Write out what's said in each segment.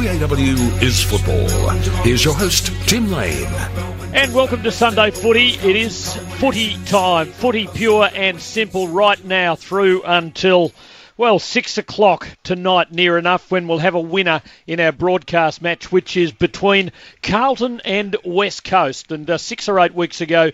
3AW is football. Here's your host, Tim Lane. And welcome to Sunday Footy. It is footy time. Footy pure and simple right now through until, well, six o'clock tonight, near enough, when we'll have a winner in our broadcast match, which is between Carlton and West Coast. And uh, six or eight weeks ago,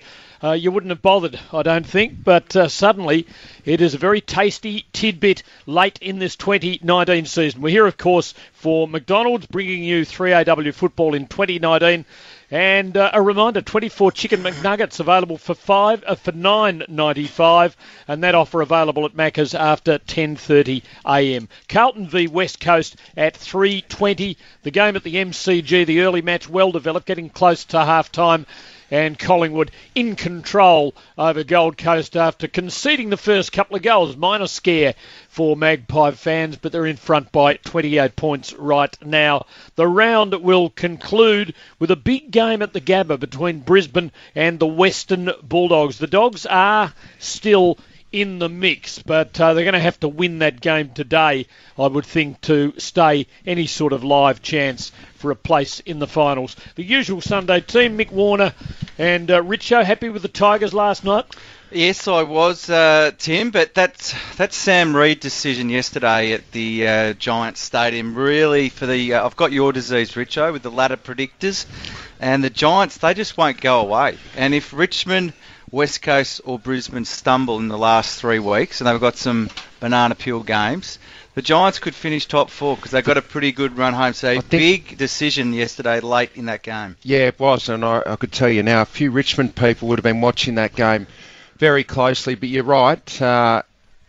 uh, you wouldn't have bothered, I don't think. But uh, suddenly, it is a very tasty tidbit late in this 2019 season. We're here, of course, for McDonald's, bringing you 3AW football in 2019. And uh, a reminder: 24 chicken McNuggets available for five uh, for 9.95, and that offer available at Macca's after 10:30 a.m. Carlton v West Coast at 3:20. The game at the MCG, the early match, well developed, getting close to half time and Collingwood in control over Gold Coast after conceding the first couple of goals. Minor scare for Magpie fans, but they're in front by 28 points right now. The round will conclude with a big game at the Gabba between Brisbane and the Western Bulldogs. The Dogs are still in the mix, but uh, they're going to have to win that game today, I would think, to stay any sort of live chance for a place in the finals. The usual Sunday team, Mick Warner and uh, Richo, happy with the Tigers last night? Yes, I was, uh, Tim, but that that Sam Reid decision yesterday at the uh, Giants Stadium really for the uh, I've got your disease, Richo, with the ladder predictors, and the Giants they just won't go away. And if Richmond West Coast or Brisbane stumble in the last three weeks, and they've got some banana peel games. The Giants could finish top four because they got a pretty good run home. So big decision yesterday late in that game. Yeah, it was, and I, I, could tell you now, a few Richmond people would have been watching that game very closely. But you're right, uh,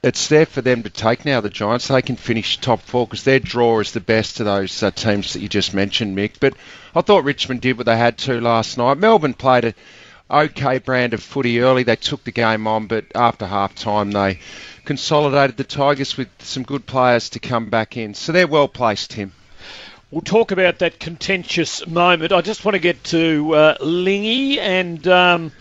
it's there for them to take now. The Giants they can finish top four because their draw is the best of those uh, teams that you just mentioned, Mick. But I thought Richmond did what they had to last night. Melbourne played a okay brand of footy early. They took the game on, but after half time they consolidated the Tigers with some good players to come back in. So they're well placed, Tim. We'll talk about that contentious moment. I just want to get to uh, Lingy and um,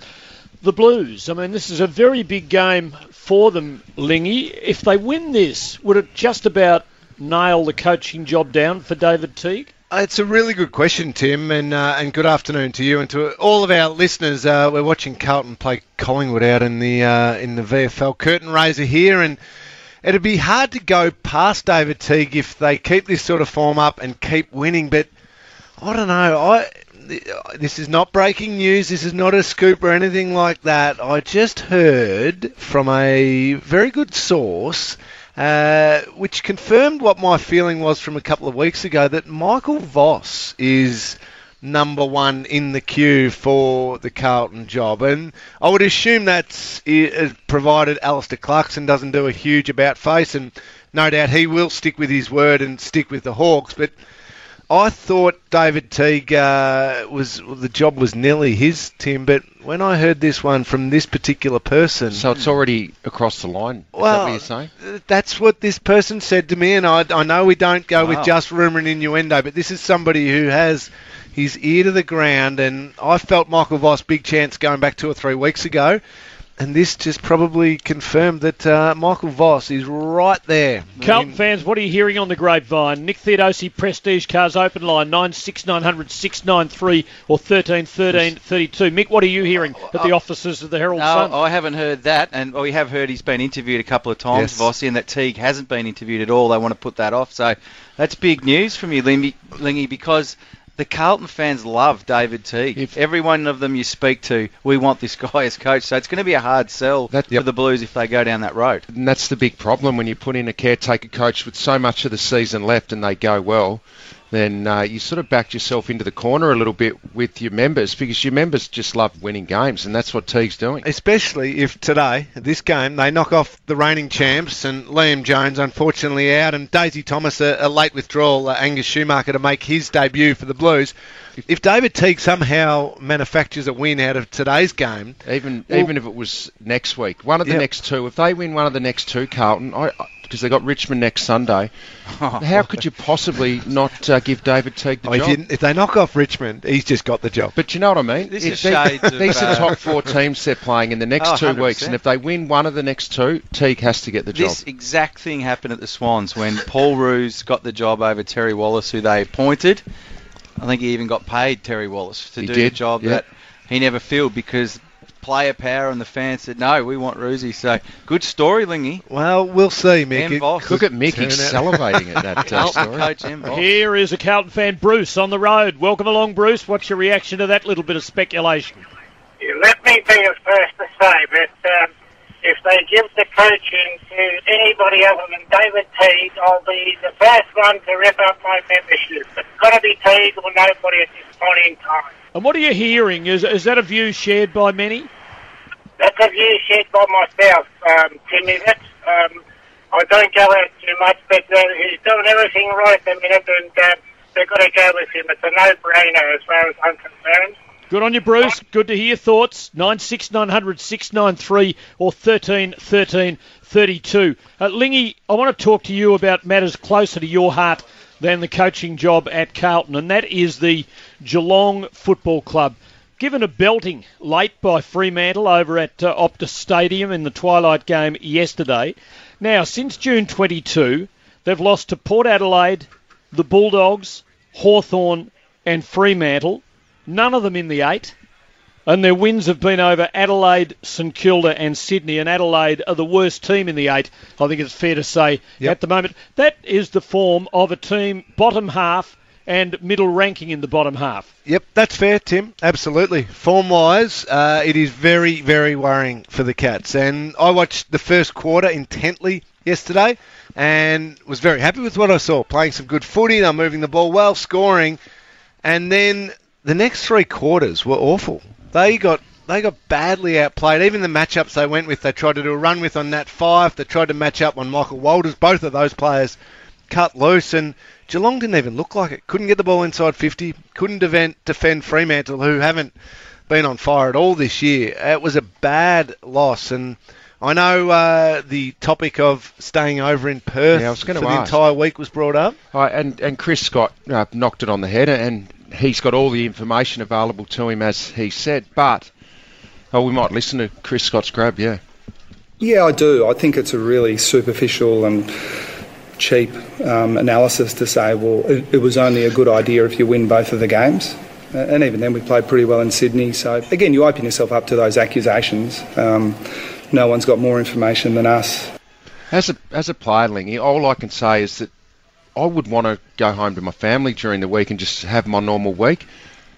the Blues. I mean, this is a very big game for them, Lingy. If they win this, would it just about nail the coaching job down for David Teague? Uh, it's a really good question, Tim, and uh, and good afternoon to you and to all of our listeners. Uh, we're watching Carlton play Collingwood out in the uh, in the VFL curtain raiser here, and it'd be hard to go past David Teague if they keep this sort of form up and keep winning. But I don't know. I this is not breaking news. This is not a scoop or anything like that. I just heard from a very good source uh, which confirmed what my feeling was from a couple of weeks ago that Michael Voss is number one in the queue for the Carlton job. And I would assume that's provided Alastair Clarkson doesn't do a huge about face, and no doubt he will stick with his word and stick with the Hawks. But I thought David Teague uh, was the job was nearly his, Tim. But when I heard this one from this particular person, so it's already across the line. Is well, that what you're saying? That's what this person said to me, and I, I know we don't go wow. with just rumor and innuendo, but this is somebody who has his ear to the ground, and I felt Michael Voss big chance going back two or three weeks ago and this just probably confirmed that uh, Michael Voss is right there. Carlton fans, what are you hearing on the grapevine? Nick Theodosi Prestige Cars open line 96900 693 or 13 13 32. Mick, what are you hearing at the offices of the Herald no, Sun? I haven't heard that, and we have heard he's been interviewed a couple of times, yes. and that Teague hasn't been interviewed at all. They want to put that off, so that's big news from you, Lingy, because the Carlton fans love David Teague. If Every one of them you speak to, we want this guy as coach. So it's going to be a hard sell that, yep. for the Blues if they go down that road. And that's the big problem when you put in a caretaker coach with so much of the season left and they go well then uh, you sort of backed yourself into the corner a little bit with your members because your members just love winning games, and that's what Teague's doing. Especially if today, this game, they knock off the reigning champs and Liam Jones, unfortunately, out, and Daisy Thomas, a, a late withdrawal, uh, Angus Schumacher to make his debut for the Blues. If David Teague somehow manufactures a win out of today's game, even well, even if it was next week, one of the yep. next two, if they win one of the next two, Carlton, I because they got Richmond next Sunday. How could you possibly not uh, give David Teague the Oh, if, job? if they knock off Richmond, he's just got the job. But you know what I mean? This If is they- shades of, these are uh, top four teams they're playing in the next Oh, two weeks, 100%. and if they win one of the next two, Teague has to get the job. This exact thing happened at the Swans when Paul Roos got the job over Terry Wallace, who they appointed. I think he even got paid Terry Wallace to He do did, the job yeah. that he never filled because player power and the fans said no, we want Roosie. So good story, Lingy. Well, we'll see, Mick. M. It Voss. Look at Mick, turn he's out- salivating at that uh, story. coach M. Voss. Here is a Carlton fan, Bruce, on the road. Welcome along, Bruce. What's your reaction to that little bit of speculation? Let me be the first to say that um, if they give the coaching to anybody other than David Teague, I'll be the first one to rip up my membership. It's got to be Teague or nobody at this point in time. And what are you hearing? Is, is that a view shared by many? That's a view shared by myself, um, Timmy. That's, um, I don't go out too much, but uh, he's doing everything right at the minute, and uh, they've got to go with him. It's a no-brainer as far as I'm concerned. Good on you, Bruce. Good to hear your thoughts. 96900 693 or 13 13 32. Uh, Lingy, I want to talk to you about matters closer to your heart than the coaching job at Carlton, and that is the Geelong Football Club. Given a belting late by Fremantle over at uh, Optus Stadium in the twilight game yesterday. Now, since June 22, they've lost to Port Adelaide, the Bulldogs, Hawthorn, and Fremantle none of them in the eight. And their wins have been over Adelaide, St Kilda, and Sydney. And Adelaide are the worst team in the eight, I think it's fair to say, Yep. at the moment. That is the form of a team bottom half and middle ranking in the bottom half. Yep, that's fair, Tim. Absolutely. Form wise, uh, it is very, very worrying for the Cats. And I watched the first quarter intently yesterday and was very happy with what I saw. Playing some good footy, they're moving the ball well, scoring. And then the next three quarters were awful. They got they got badly outplayed. Even the matchups they went with, they tried to do a run with on Nat Fyfe. They tried to match up on Michael Walters. Both of those players cut loose, and Geelong didn't even look like it. Couldn't get the ball inside 50. Couldn't defend, defend Fremantle, who haven't been on fire at all this year. It was a bad loss, and I know uh, the topic of staying over in Perth Yeah, I was for gonna the ask. entire week was brought up. Uh, and and Chris Scott uh, knocked it on the head, and he's got all the information available to him as he said. But oh, we might listen to Chris Scott's grab. Yeah, Yeah, I do. I think it's a really superficial and cheap um, analysis to say, well, it, it was only a good idea if you win both of the games. Uh, and even then, we played pretty well in Sydney. So, again, you open yourself up to those accusations. Um, no one's got more information than us. as a as a player, Lingy, all I can say is that I would want to go home to my family during the week and just have my normal week.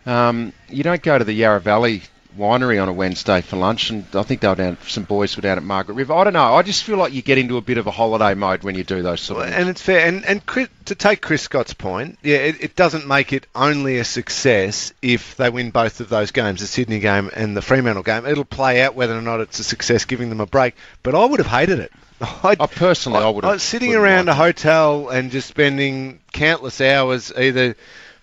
Um, you don't go to the Yarra Valley winery on a Wednesday for lunch, and I think they were down. Some boys were down at Margaret River. I don't know. I just feel like you get into a bit of a holiday mode when you do those sort of. Things. and it's fair. And, and Chris, to take Chris Scott's point, yeah, it, it doesn't make it only a success if they win both of those games, the Sydney game and the Fremantle game. It'll play out whether or not it's a success, giving them a break. But I would have hated it. I'd, I personally, I would have. sitting around a hotel and just spending countless hours either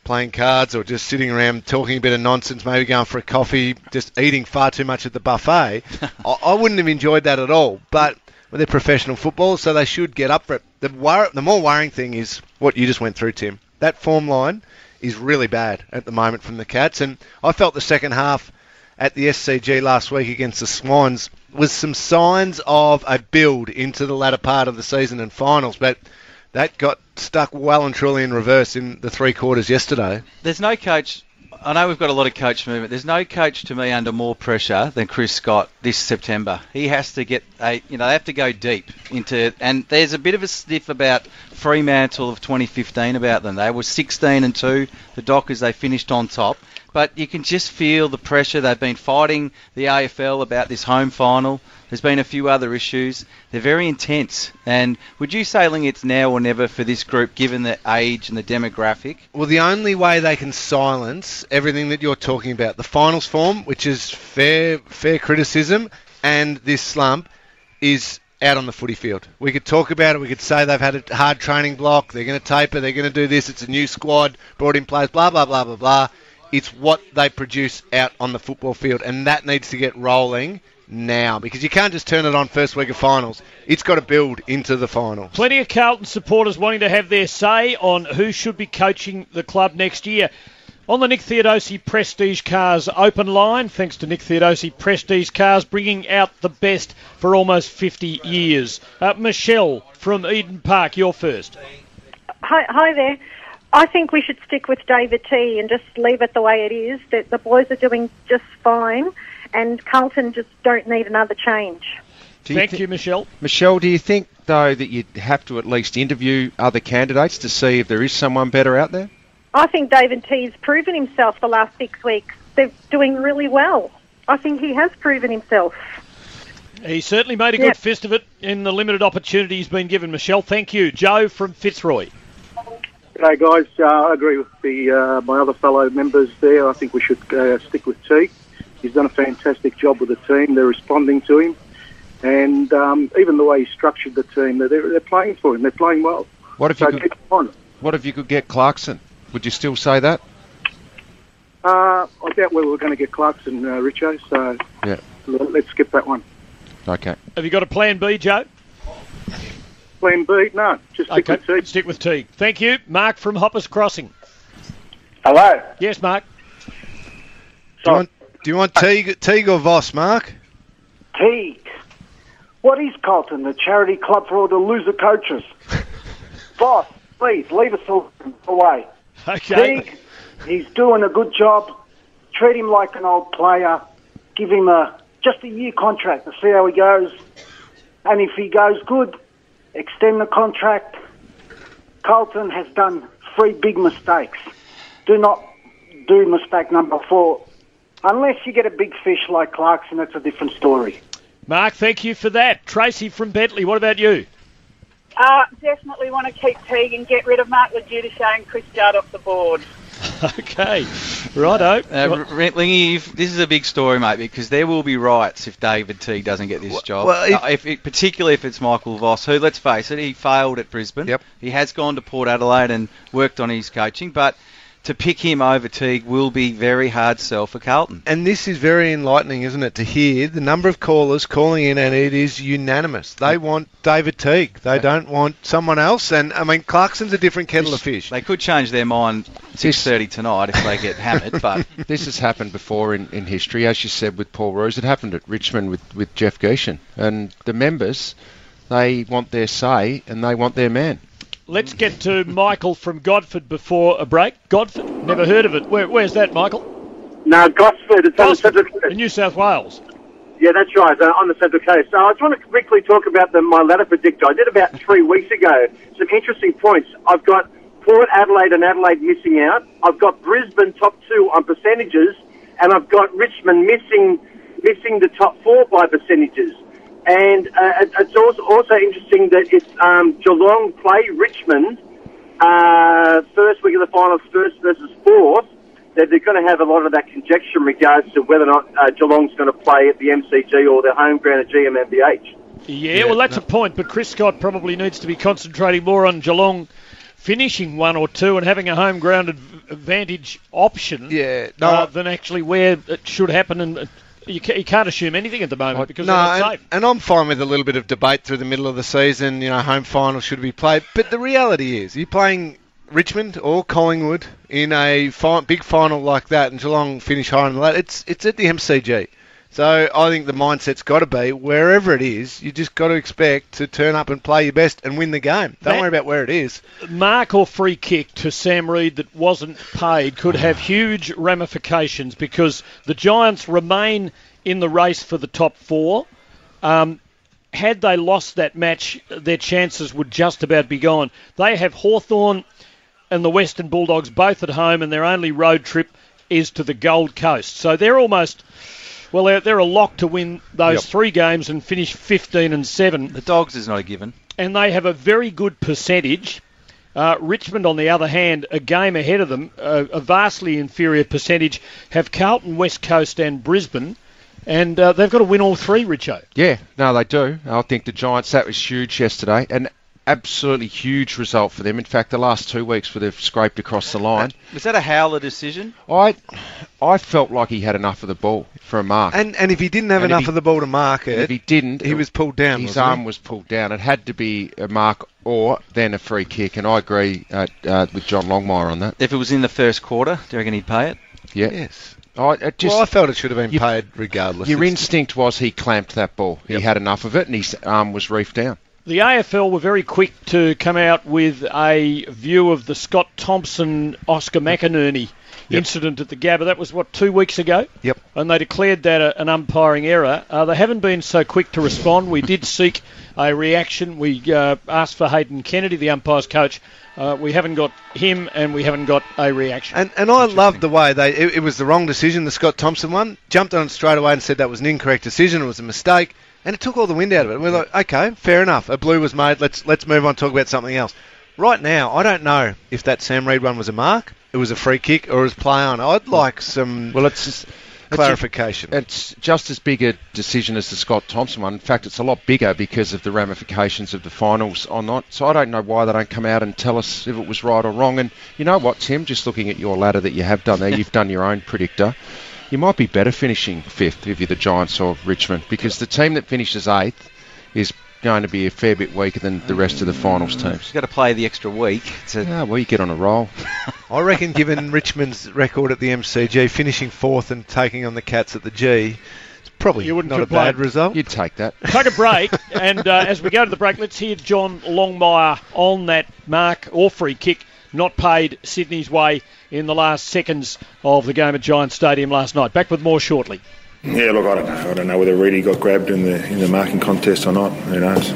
playing cards or just sitting around talking a bit of nonsense, maybe going for a coffee, just eating far too much at the buffet. I, I wouldn't have enjoyed that at all. But well, they're professional footballers, so they should get up for it. The, wor- the more worrying thing is what you just went through, Tim. That form line is really bad at the moment from the Cats, and I felt the second half at the SCG last week against the Swans was some signs of a build into the latter part of the season and finals, but that got stuck well and truly in reverse in the three quarters yesterday. There's no coach. I know we've got a lot of coach movement. There's no coach to me under more pressure than Chris Scott this September. He has to get a, you know, they have to go deep into, and there's a bit of a sniff about Fremantle of 2015 about them. They were 16 and two, the Dockers. They finished on top, but you can just feel the pressure. They've been fighting the AFL about this home final. There's been a few other issues. They're very intense. And would you say, Ling, it's now or never for this group, given the age and the demographic? Well, the only way they can silence everything that you're talking about, the finals form, which is fair fair criticism, and this slump, is out on the footy field. We could talk about it. We could say they've had a hard training block. They're going to taper. They're going to do this. It's a new squad, brought in players. Blah blah blah blah blah. It's what they produce out on the football field, and that needs to get rolling now because you can't just turn it on first week of finals. It's got to build into the finals. Plenty of Carlton supporters wanting to have their say on who should be coaching the club next year. On the Nick Theodosi Prestige Cars open line, thanks to Nick Theodosi Prestige Cars, bringing out the best for almost 50 years. Uh, Michelle from Eden Park, you're first. Hi, hi there. I think we should stick with David T and just leave it the way it is. That the boys are doing just fine, and Carlton just don't need another change. Do Thank thi- you, Michelle. Michelle, do you think, though, that you'd have to at least interview other candidates to see if there is someone better out there? I think David T's proven himself the last six weeks. They're doing really well. I think he has proven himself. He certainly made a good Yeah. fist of it in the limited opportunity he's been given. Michelle, thank you. Joe from Fitzroy. G'day guys, uh, I agree with the uh, my other fellow members there. I think we should uh, stick with T. He's done a fantastic job with the team. They're responding to him, and um, even the way he structured the team, they're, they're playing for him. They're playing well. What if you could, on. what if you could get Clarkson? Would you still say that? Uh, I doubt whether we're going to get Clarkson, uh, Richo. So Yeah. let's skip that one. Okay. Have you got a plan B, Joe? Plan B, no, just stick Okay, with T. stick with T. Thank you. Mark from Hoppers Crossing. Hello. Yes, Mark. Do you want, do you want Teague, Teague or Voss, Mark? Teague. What is Carlton, the charity club for all the loser coaches? Boss, please leave us all away. Okay. Teague, he's doing a good job. Treat him like an old player. Give him a just a year contract to see how he goes. And if he goes good, extend the contract. Carlton has done three big mistakes. Do not do mistake number four. Unless you get a big fish like Clarkson, it's a different story. Mark, thank you for that. Tracy from Bentley, what about you? Uh, definitely want to keep Teague and get rid of Mark LoGiudice and Chris Judd off the board. Okay. Righto. Uh, R- Lingy, if, this is a big story, mate, because there will be riots if David Teague doesn't get this job. well, if- Uh, if it, particularly if it's Michael Voss, who, let's face it, he failed at Brisbane. Yep. He has gone to Port Adelaide and worked on his coaching, but to pick him over Teague will be very hard sell for Carlton. And this is very enlightening, isn't it, to hear the number of callers calling in, and it is unanimous. They mm. want David Teague. They don't want someone else. And I mean, Clarkson's a different kettle of fish. They could change their mind 6.30 tonight if they get hammered, but This has happened before in, in history, as you said with Paul Roos. It happened at Richmond with, with Jeff Gieschen. And the members, they want their say and they want their man. Let's get to Michael from Godford before a break. Godford? Never heard of it. Where, where's that, Michael? No, Gosford, it's on the Central Coast. in New South Wales. Yeah, that's right, uh, on the Central Coast. So I just want to quickly talk about the, my ladder predictor. I did about three weeks ago. Some interesting points. I've got Port Adelaide and Adelaide missing out. I've got Brisbane top two on percentages, and I've got Richmond missing missing the top four by percentages. And uh, it- it's also, also interesting that it's um, Geelong play Richmond uh, first week of the finals, first versus fourth that they're going to have a lot of that conjecture in regards to whether or not uh, Geelong's going to play at the MCG or their home ground at GMMBH. Yeah, well, that's a point, but Chris Scott probably needs to be concentrating more on Geelong finishing one or two and having a home ground advantage option Yeah, no, uh, than actually where it should happen. And uh, you, ca- you can't assume anything at the moment because no, they're not and, safe. and I'm fine with a little bit of debate through the middle of the season. You know, home final should be played, but the reality is, you're playing Richmond or Collingwood in a fi- big final like that, and Geelong finish higher the ladder. It's it's at the MCG. So I think the mindset's got to be wherever it is, you just got to expect to turn up and play your best and win the game. Don't worry about where it is. mark or free kick to Sam Reid that wasn't paid could have huge ramifications because the Giants remain in the race for the top four. Um, had they lost that match, their chances would just about be gone. They have Hawthorn and the Western Bulldogs both at home, and their only road trip is to the Gold Coast. So they're almost. Well, they're, they're a lock to win those Yep. three games and finish 15 and 7 the Dogs is not a given. and they have a very good percentage. Uh, Richmond, on the other hand, a game ahead of them, uh, a vastly inferior percentage, have Carlton, West Coast, and Brisbane, and uh, they've got to win all three, Richo. Yeah, no, they do. I think the Giants, that was huge yesterday. And absolutely huge result for them. In fact, the last two weeks where they've scraped across the line. Was that a howler decision? I, I felt like he had enough of the ball for a mark. And and if he didn't have And enough he- of the ball to mark it, if he didn't, he was pulled down. his wasn't he? arm was pulled down. It had to be a mark or then a free kick, and I agree uh, uh, with John Longmire on that. If it was in the first quarter, do you reckon he'd pay it? Yeah. Yes. I, it just, well, I felt it should have been you- paid regardless. your It's- instinct was he clamped that ball. He had enough of it, and his arm was reefed down. The AFL were very quick to come out with a view of the Scott Thompson Oscar McInerney incident at the Gabba. That was what two weeks ago. Yep. And they declared that a, an umpiring error. Uh, they haven't been so quick to respond. We did seek a reaction. We uh, asked for Hayden Kennedy, the umpires coach. Uh, we haven't got him, and we haven't got a reaction. And and I loved the way they. It, it was the wrong decision, the Scott Thompson one. Jumped on it straight away and said that was an incorrect decision. It was a mistake, and it took all the wind out of it. We're like, okay, fair enough. A blue was made. Let's let's move on. and Talk about something else. Right now, I don't know if that Sam Reid one was a mark, it was a free kick, or it was play on. I'd like some Well, it's just, clarification. It's just as big a decision as the Scott Thompson one. In fact, it's a lot bigger because of the ramifications of the finals on that. So I don't know why they don't come out and tell us if it was right or wrong. And you know what, Tim? Just looking at your ladder that you have done there, you've done your own predictor. You might be better finishing fifth if you're the Giants or Richmond because the team that finishes eighth is going to be a fair bit weaker than the rest of the finals teams. He's got to play the extra week. To, Yeah, well, you get on a roll. I reckon, given Richmond's record at the MCG, finishing fourth and taking on the Cats at the G, it's probably You wouldn't not complain. a bad result. You'd take that. Take a break, and uh, as we go to the break, let's hear John Longmire on that mark or free kick not paid Sydney's way in the last seconds of the game at Giant Stadium last night. Back with more shortly. Yeah, look, I don't know. I don't know whether Reedy got grabbed in the in the marking contest or not. Who knows?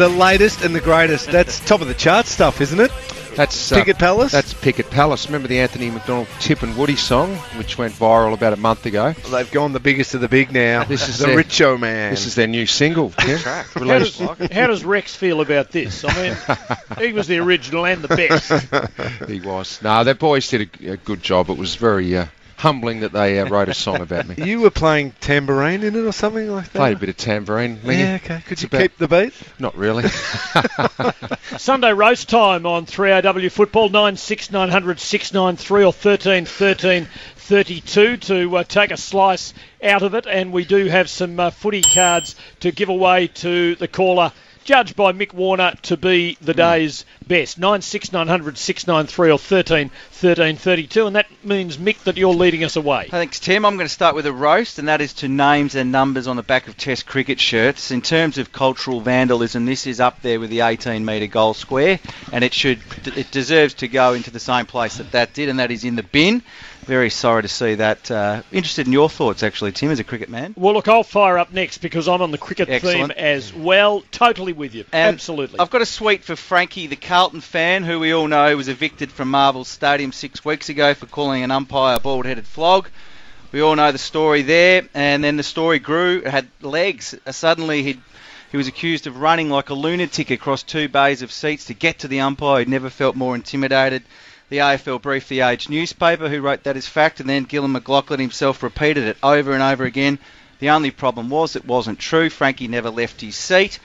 The latest and the greatest. That's top of the chart stuff, isn't it? That's uh, Picket Palace? That's Picket Palace. Remember the Anthony McDonald Tip and Woody song, which went viral about a month ago. They've gone the biggest of the big now. This is the their- Richo man. This is their new single. Tim. How does, how does Rex feel about this? I mean, he was the original and the best. he was. No, their boys did a, a good job. It was very uh, humbling that they uh, wrote a song about me. You were playing tambourine in it or something like that? Played a bit of tambourine. Lingy. Yeah, okay. Could It's you about- keep the beat? Not really. Sunday roast time on 3AW Football, 96 900 693 or 13 13 32 to uh, take a slice out of it. And we do have some uh, footy cards to give away to the caller, judged by Mick Warner to be the hmm. day's best. 96 900 693 or 13 13 32. And that means, Mick, that you're leading us away. Thanks, Tim. I'm going to start with a roast, and that is to names and numbers on the back of Test cricket shirts. In terms of cultural vandalism, this is up there with the 18 metre goal square, and it should, it deserves to go into the same place that that did, and that is in the bin. Very sorry to see that. Uh, interested in your thoughts, actually, Tim, as a cricket man. Well, look, I'll fire up next because I'm on the cricket Excellent. theme as well. Totally with you. And Absolutely. I've got a sweet for Frankie, the Carlton fan, who we all know was evicted from Marvel Stadium six weeks ago for calling an umpire a bald-headed flog. We all know the story there, and then the story grew. It had legs. Uh, suddenly, he he was accused of running like a lunatic across two bays of seats to get to the umpire. He'd never felt more intimidated. The AFL briefed the Age newspaper, who wrote that as fact, and then Gillon McLachlan himself repeated it over and over again. The only problem was it wasn't true. Frankie never left his seat.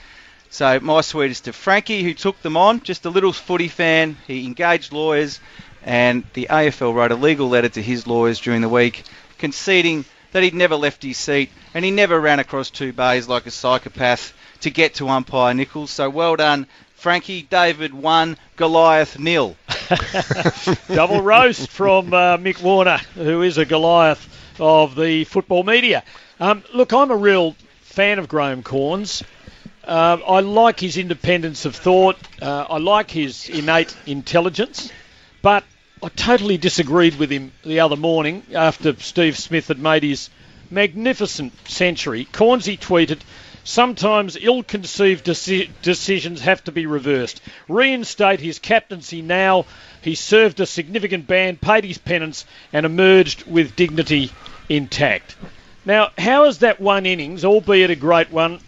So my sweetest to Frankie, who took them on, just a little footy fan. He engaged lawyers, and the AFL wrote a legal letter to his lawyers during the week, conceding that he'd never left his seat and he never ran across two bays like a psychopath to get to umpire Nichols. So well done, Frankie. David one, Goliath nil. Double roast from uh, Mick Warner, who is a Goliath of the football media. Um, look, I'm a real fan of Graham Cornes. Uh, I like his independence of thought. Uh, I like his innate intelligence. But I totally disagreed with him the other morning after Steve Smith had made his magnificent century. Cornsey tweeted, Sometimes ill conceived deci- decisions have to be reversed. Reinstate his captaincy now. He served a significant ban, paid his penance, and emerged with dignity intact. Now, how is that one innings, albeit a great one,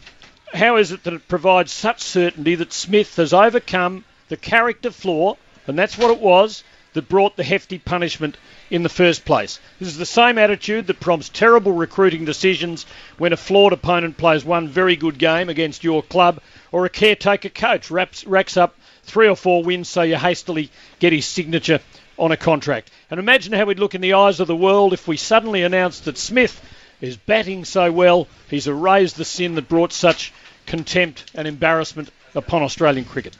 how is it that it provides such certainty that Smith has overcome the character flaw, and that's what it was, that brought the hefty punishment in the first place? This is the same attitude that prompts terrible recruiting decisions when a flawed opponent plays one very good game against your club, or a caretaker coach wraps, racks up three or four wins so you hastily get his signature on a contract. And imagine how we'd look in the eyes of the world if we suddenly announced that Smith is batting so well, he's erased the sin that brought such contempt and embarrassment upon Australian cricket.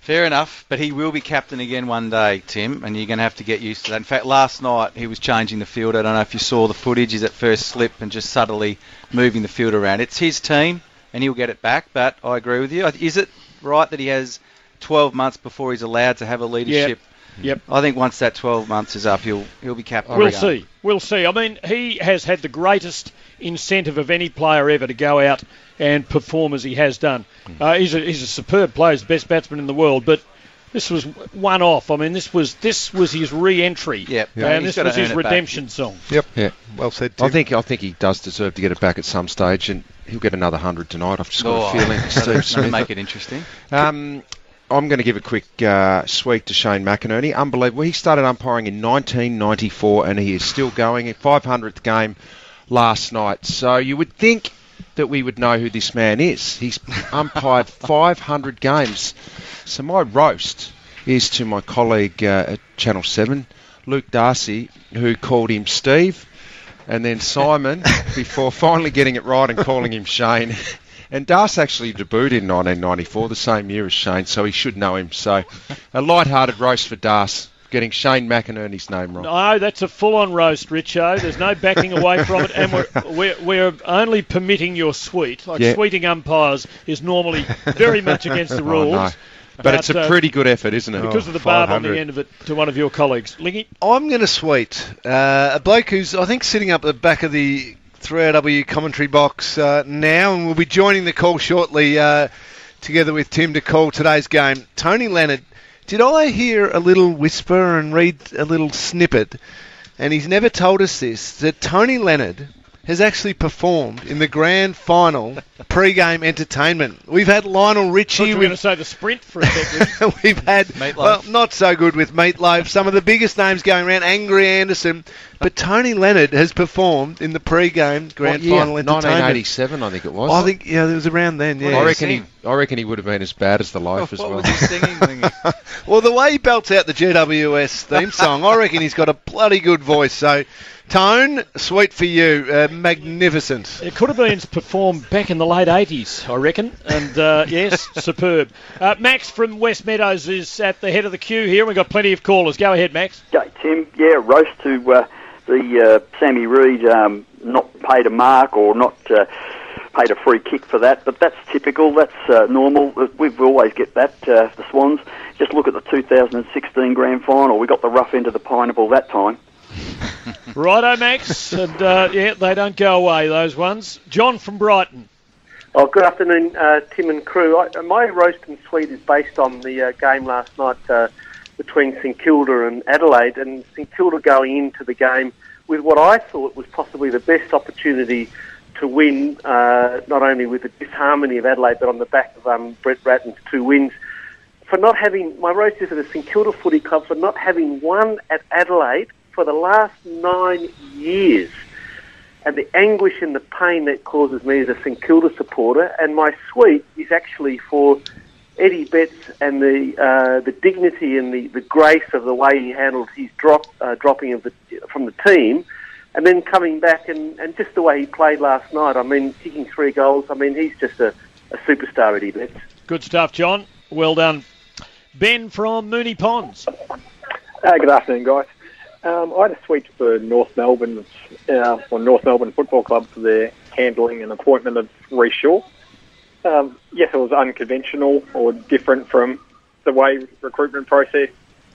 Fair enough, but he will be captain again one day, Tim, and you're going to have to get used to that. In fact, last night he was changing the field. I don't know if you saw the footage. He's at first slip and just subtly moving the field around. It's his team, and he'll get it back, but I agree with you. Is it right that he has 12 months before he's allowed to have a leadership? Yep. I think once that 12 months is up, he'll he'll be captain. We'll again. see. We'll see. I mean, he has had the greatest incentive of any player ever to go out and perform as he has done. Uh, he's, a, he's a superb player, he's the best batsman in the world, but this was one off. I mean, this was this was his re-entry. Yep. And He's this was his earn it back. redemption song. Yep. Yeah. Well said, I think I think he does deserve to get it back at some stage, and he'll get another hundred tonight. I've just got Oh, a feeling. that'll- Steve that'll Smith. make it interesting. Um, I'm going to give a quick uh, sweep to Shane McInerney. Unbelievable. He started umpiring in 1994, and he is still going. 500th game last night. So you would think that we would know who this man is. He's umpired 500 games. So my roast is to my colleague uh, at Channel 7, Luke Darcy, who called him Steve, and then Simon before finally getting it right and calling him Shane. And Darcy actually debuted in 1994, the same year as Shane, so he should know him. So a light-hearted roast for Darcy, getting Shane McInerney's name wrong. No, that's a full-on roast, Richo. There's no backing away from it, and we're, we're, we're only permitting your sweet. Like Yeah. sweeting umpires is normally very much against the Oh, rules. no. But it's a uh, pretty good effort, isn't it? because of the barb on the end of it to one of your colleagues. Lingy? I'm going to sweet uh, a bloke who's I think sitting up at the back of the 3AW commentary box uh, now, and we'll be joining the call shortly uh, together with Tim to call today's game. Tony Leonard. Did I hear a little whisper and read a little snippet? And he's never told us this that Tony Leonard has actually performed in the grand final pre-game entertainment. We've had Lionel Richie. you were we've going to say the sprint for a second. We've had Meatloaf. well, not so good with Meatloaf. Some of the biggest names going around, Angry Anderson, but Tony Leonard has performed in the pre-game grand What year? final entertainment. 1987, I think it was. I think yeah, it was around then. Yeah, I reckon he, I reckon he would have been as bad as the life as what well. was he singing? Well, the way he belts out the GWS theme song, I reckon he's got a bloody good voice. So, Tone, sweet for you, uh, magnificent. It could have been performed back in the late 80s, I reckon. And uh, yes, superb. Uh, Max from West Meadows is at the head of the queue here. We've got plenty of callers. Go ahead, Max. Okay, Tim. Yeah, roast to uh, the uh, Sammy Reid um, not paid a mark or not uh, paid a free kick for that, but that's typical. That's uh, normal. We've always get that. Uh, the Swans. Just look at the 2016 grand final. We got the rough end of the pineapple that time. Righto, Max. And uh, yeah, they don't go away, those ones. John from Brighton. Oh, good afternoon, uh, Tim and crew. I, my roast and sweet is based on the uh, game last night uh, between St Kilda and Adelaide, and St Kilda going into the game with what I thought was possibly the best opportunity to win, uh, not only with the disharmony of Adelaide, but on the back of um, Brett Ratten's two wins. For not having, my roast is at the St Kilda Footy Club for not having won at Adelaide for the last nine years and the anguish and the pain that causes me as a St Kilda supporter. And my sweet is actually for Eddie Betts and the uh, the dignity and the, the grace of the way he handled his drop uh, dropping of the from the team, and then coming back and, and just the way he played last night. I mean, kicking three goals. I mean, he's just a, a superstar, Eddie Betts. Good stuff, John. Well done. Ben from Mooney Ponds. Uh, good afternoon, guys. Um, I had a sweet for North Melbourne, uh, or North Melbourne Football Club for their handling and appointment of Rhyce Shaw. Um, yes, it was unconventional or different from the way recruitment process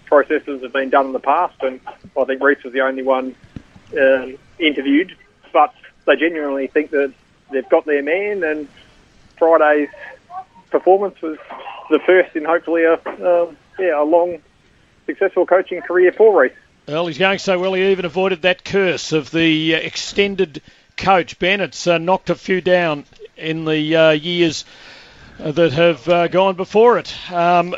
processes have been done in the past, and I think Rhyce was the only one um, interviewed. But they genuinely think that they've got their man, and Friday's performance was the first in hopefully a um, yeah a long, successful coaching career for Rhyce. Well, he's going so well he even avoided that curse of the uh, extended coach Bennett's uh, knocked a few down in the uh, years uh, that have uh, gone before it. Um,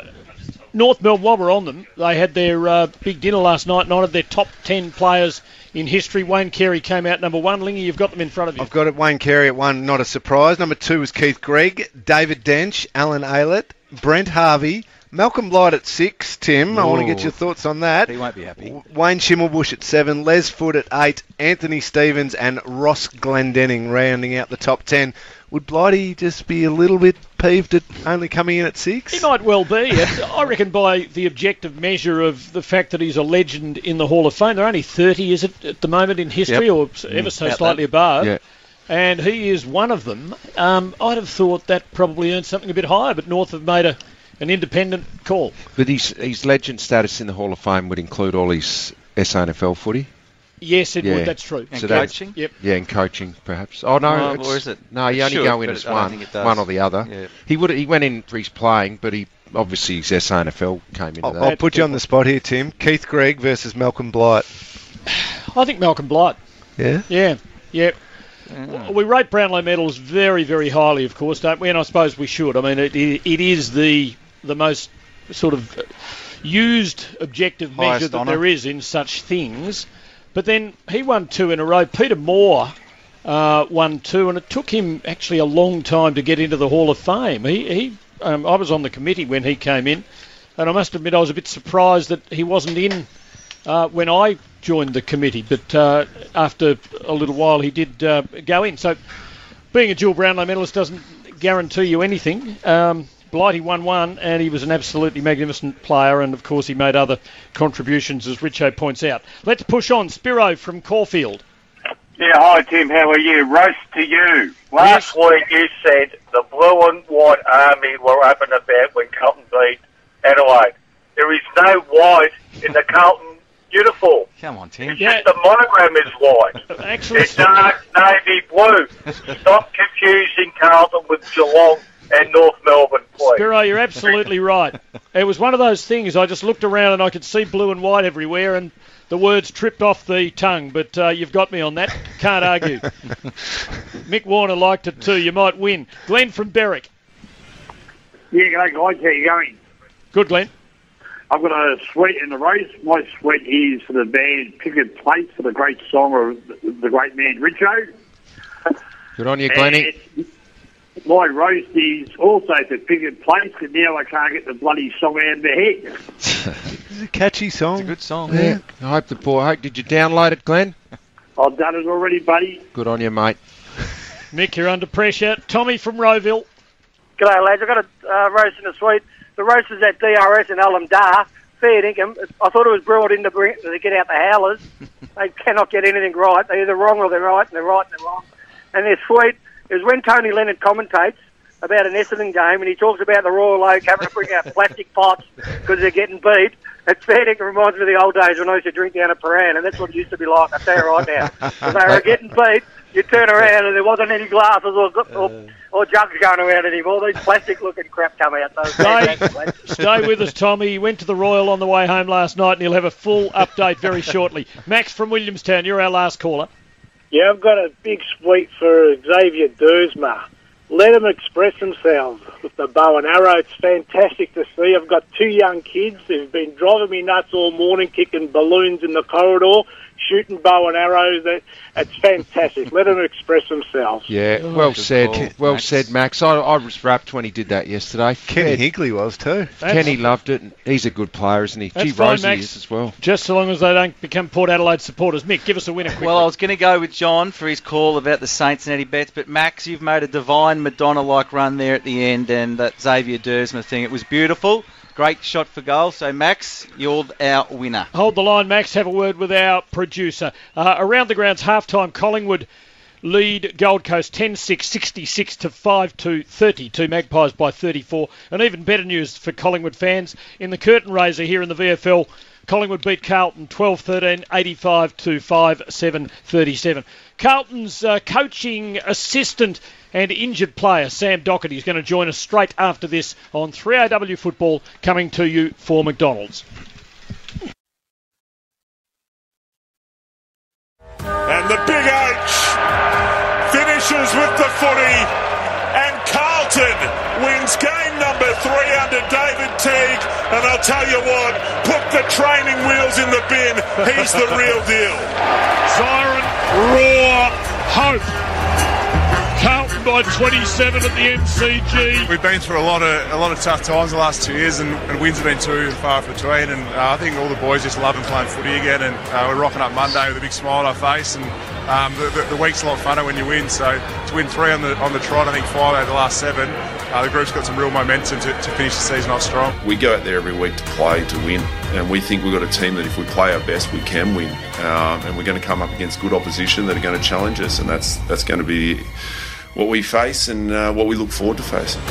North Melbourne, while we're on them, they had their uh, big dinner last night and honoured their top 10 players in history. Wayne Carey came out number one. Lingy, you've got them in front of you. I've got it. Wayne Carey at one, not a surprise. Number two was Keith Greig, David Dench, Alan Aylett, Brent Harvey, Malcolm Blight at six. Tim, I want to get your thoughts on that. He won't be happy. Wayne Schimmelbusch at seven, Les Foote at eight, Anthony Stevens and Ross Glendinning rounding out the top ten. Would Blighty just be a little bit peeved at only coming in at six? He might well be. I reckon by the objective measure of the fact that he's a legend in the Hall of Fame, there are only 30, is it, at the moment in history, Yep. or Mm, ever so about slightly that. above. Yeah. And he is one of them. Um, I'd have thought that probably earned something a bit higher, but North have made a, an independent call. But his, his legend status in the Hall of Fame would include all his SANFL footy. Yes, it Yeah. would. That's true. And So that's- coaching? Yep. Yeah, and coaching perhaps. Oh no, it's- or is it? No, you It only should, go in as one, think it does. one or the other. Yeah. He would he went in for his playing, but he obviously his SANFL came into I'll, that. I'll put you on the spot here, Tim. Keith Greig versus Malcolm Blight. I think Malcolm Blight. Yeah. Yeah, yeah. W- mm. We rate Brownlow medals very, very highly, of course, don't we? And I suppose we should. I mean, it, it, it is the the most sort of used objective measure that honour. there is in such things. But then he won two in a row. Peter Moore uh, won two, and it took him actually a long time to get into the Hall of Fame. He, he um, I was on the committee when he came in, and I must admit I was a bit surprised that he wasn't in uh, when I joined the committee. But uh, after a little while, he did uh, go in. So being a dual Brownlow medalist doesn't guarantee you anything. Um, Blighty won one, and he was an absolutely magnificent player, and of course he made other contributions, as Richo points out. Let's push on. Spiro from Caulfield. Yeah, hi Tim, how are you? Roast to you. Last week you said the blue and white army were up and about when Carlton beat Adelaide. There is no white in the Carlton uniform. Come on, Tim. Just the monogram is white. Actually, it's dark navy blue. Stop confusing Carlton with Geelong and North Melbourne, please. Spiro, you're absolutely right. It was one of those things. I just looked around and I could see blue and white everywhere, and the words tripped off the tongue. But uh, you've got me on that. Can't argue. Mick Warner liked it too. You might win. Glenn from Berwick. Yeah, g'day guys, how you going? Good, Glenn. I've got a sweat in the race. My sweat is for the band Picket Place for the great song of the, the great man Richo. Good on you, Glennie. And my roast is also for Picket Place, and now I can't get the bloody song out of my head. It's a catchy song. It's a good song. Yeah. I hope the poor. Hope did you download it, Glenn? I've done it already, buddy. Good on you, mate. Mick, you're under pressure. Tommy from Rowville. G'day, lads. I've got a uh, roast and a sweet. The roast is at DRS in Aleem Dar. Fair income. I thought it was brought in to, bring, to get out the howlers. they cannot get anything right. They're either wrong or they're right, and they're right and they're wrong. And they're sweet. It was when Tony Leonard commentates about an Essendon game, and he talks about the Royal Oak having to bring out plastic pots because they're getting beat. It's fair income reminds me of the old days when I used to drink down at Prahran, and that's what it used to be like. I tell you right now. When they were getting beat, you turn around and there wasn't any glasses or, or, or jugs going around anymore. All these plastic-looking crap come out. So Stay, stay with us, Tommy. He went to the Royal on the way home last night, and he'll have a full update very shortly. Max from Williamstown, you're our last caller. Yeah, I've got a big sweep for Xavier Duursma. Let them express themselves with the bow and arrow. It's fantastic to see. I've got two young kids who've been driving me nuts all morning, kicking balloons in the corridor, shooting bow and arrows. That It's fantastic. Let them express themselves. Yeah, Oh, well good said. call, well Max. said, Max. I, I was wrapped when he did that yesterday. Kenny Fair- Hinkley was too. Kenny loved it. and He's a good player, isn't he? That's Gee, fine, Rosie Max. is as well. Just so long as they don't become Port Adelaide supporters. Mick, give us a winner quickly. Well, I was going to go with John for his call about the Saints and Eddie Betts, but Max, you've made a divine Madonna-like run there at the end, and that Xavier Duursma thing, it was beautiful. Great shot for goal. So, Max, you're our winner. Hold the line, Max. Have a word with our producer. Uh, around the grounds, half-time, Collingwood lead Gold Coast 10-6, 66 to 5-2, 32. Magpies by 34. And even better news for Collingwood fans in the curtain raiser here in the VFL. Collingwood beat Carlton 12-13, 85 to 5-7, 37. Carlton's uh, coaching assistant and injured player Sam Docherty is going to join us straight after this on 3AW Football, coming to you for McDonald's. And the big H finishes with the footy, and Carlton wins game number three under David Teague. And I'll tell you what, put the training wheels in the bin. He's the real deal. Siren, roar, hope. Carlton by 27 at the MCG. We've been through a lot of a lot of tough times the last two years, and, and wins have been too far between. And uh, I think all the boys just love loving playing footy again, and uh, we're rocking up Monday with a big smile on our face. And um, the, the, the, week's a lot funner when you win. So to win three on the on the trot, I think five out of the last seven, uh, the group's got some real momentum to, to finish the season off strong. We go out there every week to play to win, and we think we've got a team that if we play our best, we can win. Um, and we're going to come up against good opposition that are going to challenge us, and that's that's going to be what we face and uh, what we look forward to facing.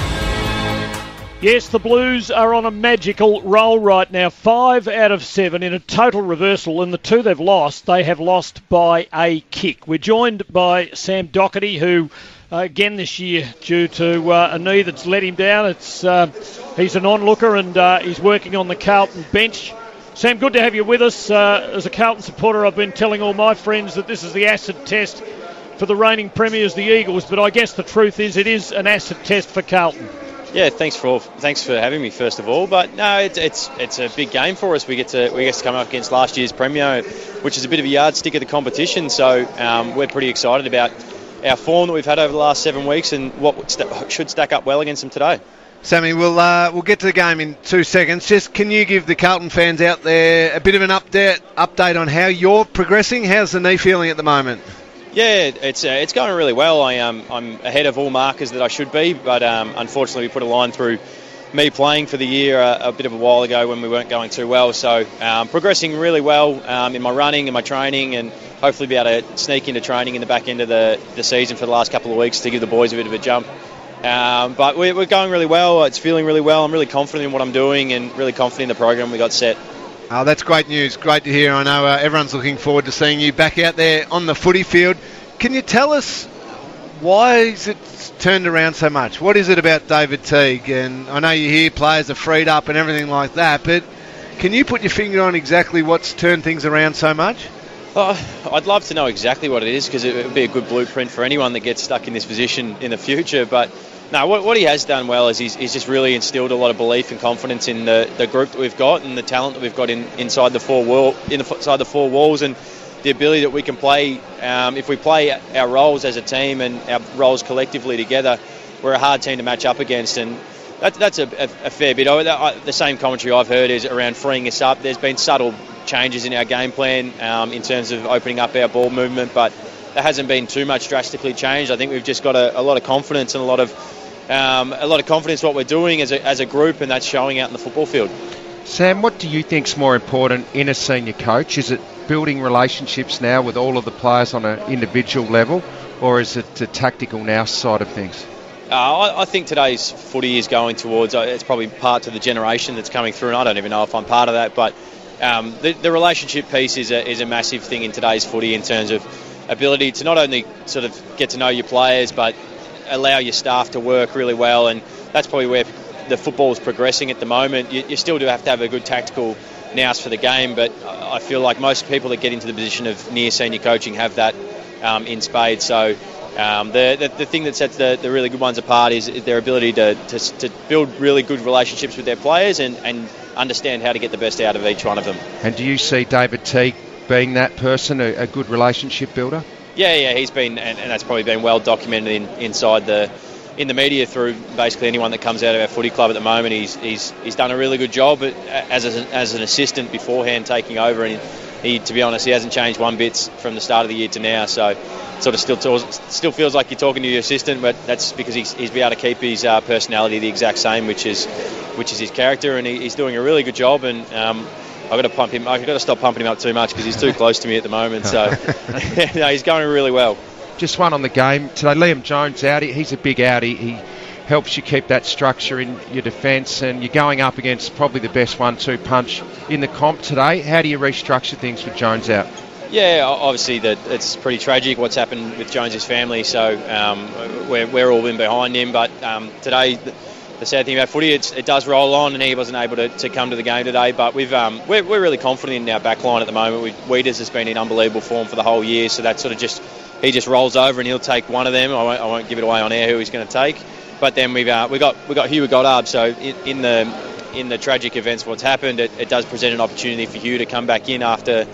Yes, the Blues are on a magical roll right now. Five out of seven in a total reversal. and the two they've lost, they have lost by a kick. We're joined by Sam Docherty, who uh, again this year, due to uh, a knee that's let him down, it's uh, he's an onlooker and uh, he's working on the Carlton bench. Sam, good to have you with us. Uh, as a Carlton supporter, I've been telling all my friends that this is the acid test for the reigning premiers, the Eagles, but I guess the truth is it is an acid test for Carlton. Yeah, thanks for thanks for having me first of all. But no, it's it's it's a big game for us. We get to we get to come up against last year's Premier, which is a bit of a yardstick of the competition. So um, we're pretty excited about our form that we've had over the last seven weeks and what st- should stack up well against them today. Sammy, we'll uh, we'll get to the game in two seconds. Just can you give the Carlton fans out there a bit of an update update on how you're progressing? How's the knee feeling at the moment? Yeah, it's uh, it's going really well. I um, I'm ahead of all markers that I should be, but um, unfortunately we put a line through me playing for the year a, a, bit of a while ago when we weren't going too well. So um, progressing really well um, in my running and my training, and hopefully be able to sneak into training in the back end of the, the season for the last couple of weeks to give the boys a bit of a jump. Um, but we're, we're going really well. It's feeling really well. I'm really confident in what I'm doing and really confident in the program we got set. Oh, that's great news. Great to hear. I know uh, everyone's looking forward to seeing you back out there on the footy field. Can you tell us why is it turned around so much? What is it about David Teague? And I know you hear players are freed up and everything like that, but can you put your finger on exactly what's turned things around so much? Uh, I'd love to know exactly what it is because it would be a good blueprint for anyone that gets stuck in this position in the future. But no, what, what he has done well is he's, he's, just really instilled a lot of belief and confidence in the, the group that we've got and the talent that we've got in, inside the four wall, inside the four walls, and the ability that we can play um, if we play our roles as a team and our roles collectively together. We're a hard team to match up against, and that, that's a, a, a, fair bit. I, the same commentary I've heard is around freeing us up. There's been subtle changes in our game plan um, in terms of opening up our ball movement, but there hasn't been too much drastically changed. I think we've just got a, a lot of confidence and a lot of um, a lot of confidence what we're doing as a, as a group, and that's showing out in the football field. Sam, what do you think is more important in a senior coach? Is it building relationships now with all of the players on an individual level, or is it the tactical now side of things? Uh, I, I, think today's footy is going towards, uh, it's probably part of the generation that's coming through, and I don't even know if I'm part of that, but um, the, the, relationship piece is a, is a massive thing in today's footy in terms of ability to not only sort of get to know your players, but allow your staff to work really well, and that's probably where the football is progressing at the moment. You, you still do have to have a good tactical nous for the game, but I feel like most people that get into the position of near senior coaching have that um, in spades. So um, the, the, the, thing that sets the, the really good ones apart is their ability to, to, to, build really good relationships with their players and, and understand how to get the best out of each one of them. And do you see David Teague being that person, a, a good relationship builder? Yeah, yeah, he's been, and, and that's probably been well documented in, inside the in the media through basically anyone that comes out of our footy club at the moment. He's he's, he's done a really good job as a, as an assistant beforehand, taking over, and he, to be honest, he hasn't changed one bit from the start of the year to now. So, sort of still talks, still feels like you're talking to your assistant, but that's because he's he's been able to keep his uh, personality the exact same, which is which is his character, and he, he's doing a really good job. And um, I've got to pump him. I've got to stop pumping him up too much because he's too close to me at the moment. So, no, he's going really well. Just one on the game today. Liam Jones out. He's a big out. He, he helps you keep that structure in your defence, and you're going up against probably the best one-two punch in the comp today. How do you restructure things with Jones out? Yeah, obviously that it's pretty tragic what's happened with Jones's family. So um, we're, we're all in behind him. But um, today, the sad thing about footy, it does roll on, and he wasn't able to, to come to the game today. But we've um, we're, we're really confident in our back line at the moment. We, Weeders has been in unbelievable form for the whole year, so that sort of just he just rolls over and he'll take one of them. I won't, I won't give it away on air who he's going to take. But then we've uh, we got we got Hugh Goddard. So in, in the in the tragic events what's happened, it, it does present an opportunity for Hugh to come back in after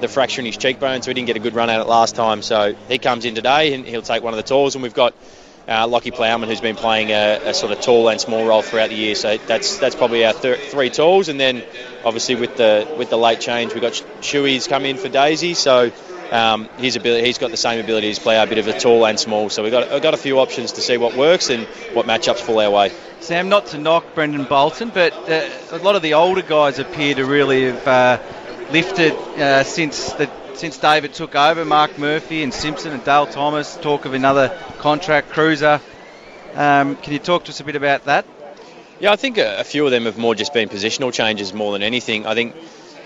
the fracture in his cheekbone, so he didn't get a good run at it last time. So he comes in today and he'll take one of the tools, and we've got uh, Lachie Plowman who's been playing a, a, sort of tall and small role throughout the year. So that's that's probably our th- three tools, and then obviously with the with the late change, we've got Shuey's come in for Daisy. So um, his ability, he's got the same ability as player, a bit of a tall and small. So we've got, we've got a few options to see what works and what matchups fall our way. Sam, not to knock Brendan Bolton, but uh, a lot of the older guys appear to really have uh, lifted uh, since the since David took over. Mark Murphy and Simpson and Dale Thomas talk of another contract cruiser. Um, can you talk to us a bit about that? Yeah, I think a, a few of them have more just been positional changes more than anything. I think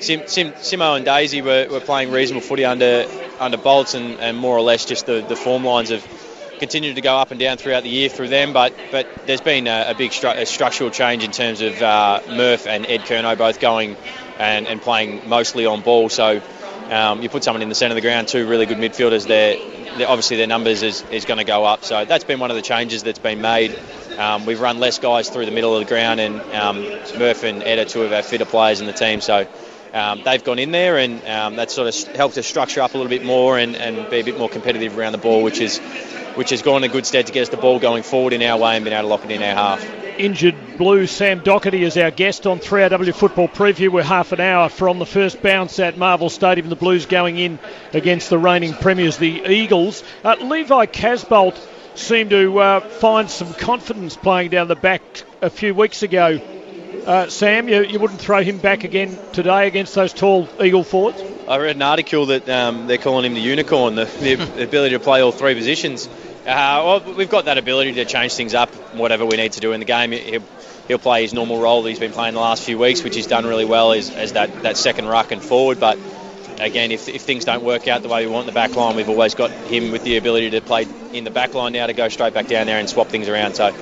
Sim, Sim, Simo and Daisy were, were playing reasonable footy under under Bolts and, and more or less just the, the form lines have continued to go up and down throughout the year through them. But but there's been a, a big stru- a structural change in terms of uh, Murph and Ed Curnow both going and, and playing mostly on ball. So um, you put someone in the centre of the ground, two really good midfielders. They're obviously their numbers is, is going to go up. So that's been one of the changes that's been made. Um, we've run less guys through the middle of the ground, and um, Murph and Ed are two of our fitter players in the team. So um, they've gone in there and um, sort of helped us structure up a little bit more and, and be a bit more competitive around the ball, which is which has gone a good stead to get us the ball going forward in our way and been able to lock it in our half. Injured Blue Sam Docherty is our guest on 3AW Football Preview. We're half an hour from the first bounce at Marvel Stadium. The Blues going in against the reigning premiers, the Eagles. Uh, Levi Casboult seemed to uh, find some confidence playing down the back a few weeks ago uh, Sam, you, you wouldn't throw him back again today against those tall Eagle forwards? I read an article that um, they're calling him the unicorn, the, the ability to play all three positions. Uh, well, we've got that ability to change things up, whatever we need to do in the game. He'll, he'll play his normal role that he's been playing the last few weeks, which he's done really well as, that, that second ruck and forward. But again, if, if things don't work out the way we want in the back line, we've always got him with the ability to play in the back line now to go straight back down there and swap things around. So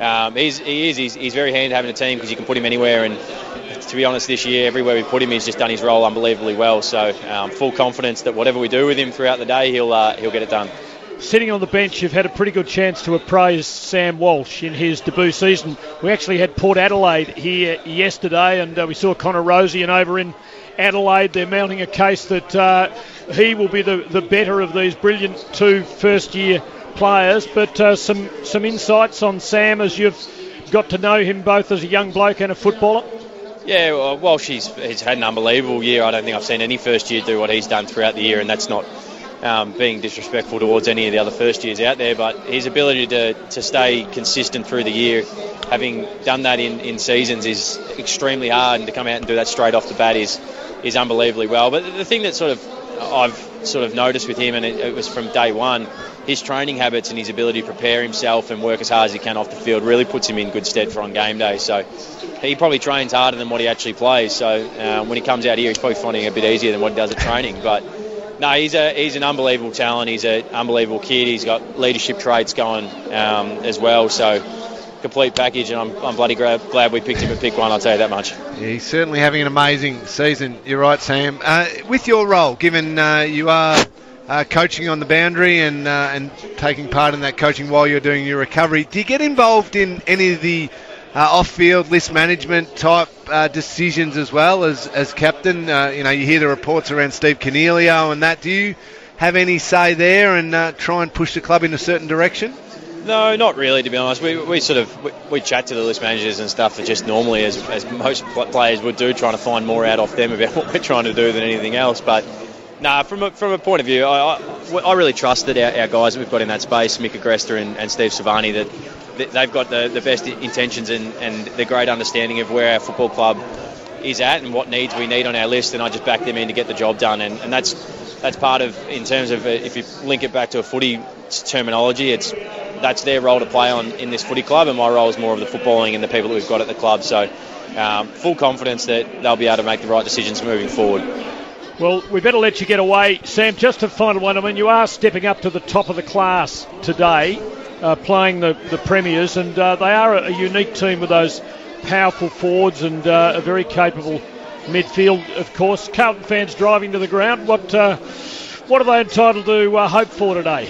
um, he's, he is. He's, he's very handy having a team because you can put him anywhere. And to be honest, this year, everywhere we put him, he's just done his role unbelievably well. So um, full confidence that whatever we do with him throughout the day, he'll uh, he'll get it done. Sitting on the bench, you've had a pretty good chance to appraise Sam Walsh in his debut season. We actually had Port Adelaide here yesterday, and uh, we saw Connor Rozee over in Adelaide. They're mounting a case that uh, he will be the, the better of these brilliant two first year players, but uh, some some insights on Sam as you've got to know him both as a young bloke and a footballer. Yeah, well, Walsh he's, he's had an unbelievable year. I don't think I've seen any first year do what he's done throughout the year, and that's not um, being disrespectful towards any of the other first years out there, but his ability to, to stay consistent through the year, having done that in, in seasons, is extremely hard, and to come out and do that straight off the bat is is unbelievably well. But the thing that sort of I've sort of noticed with him, and it, it was from day one, his training habits and his ability to prepare himself and work as hard as he can off the field really puts him in good stead for on game day. So he probably trains harder than what he actually plays. So um, when he comes out here, he's probably finding it a bit easier than what he does at training. But no, he's a he's an unbelievable talent. He's an unbelievable kid. He's got leadership traits going um, as well. So complete package, and I'm, I'm bloody glad, glad we picked him at pick one. I'll tell you that much. Yeah, he's certainly having an amazing season. You're right, Sam. Uh, with your role, given uh, you are uh, coaching on the boundary and uh, and taking part in that coaching while you're doing your recovery. Do you get involved in any of the uh, off-field list management type uh, decisions as well as as captain? Uh, you know, you hear the reports around Steve Coniglio and that. Do you have any say there and uh, try and push the club in a certain direction? No, not really. To be honest, we, we sort of we, we chat to the list managers and stuff just normally as, as most players would do, trying to find more out off them about what we're trying to do than anything else. But Nah, from a, from a point of view, I, I, I really trust that our, our, guys that we've got in that space, Mick Agresta and, and Steve Silvagni, that they've got the, the best intentions and, and the great understanding of where our football club is at and what needs we need on our list, and I just back them in to get the job done. And, and that's that's part of in terms of uh, if you link it back to a footy terminology, it's that's their role to play on in this footy club, and my role is more of the footballing and the people that we've got at the club. So, um, full confidence that they'll be able to make the right decisions moving forward. Well, we better let you get away. Sam, just a final one. I mean, you are stepping up to the top of the class today, uh, playing the, the Premiers, and uh, they are a, a, unique team with those powerful forwards and uh, a very capable midfield, of course. Carlton fans driving to the ground. What uh, What are they entitled to uh, hope for today?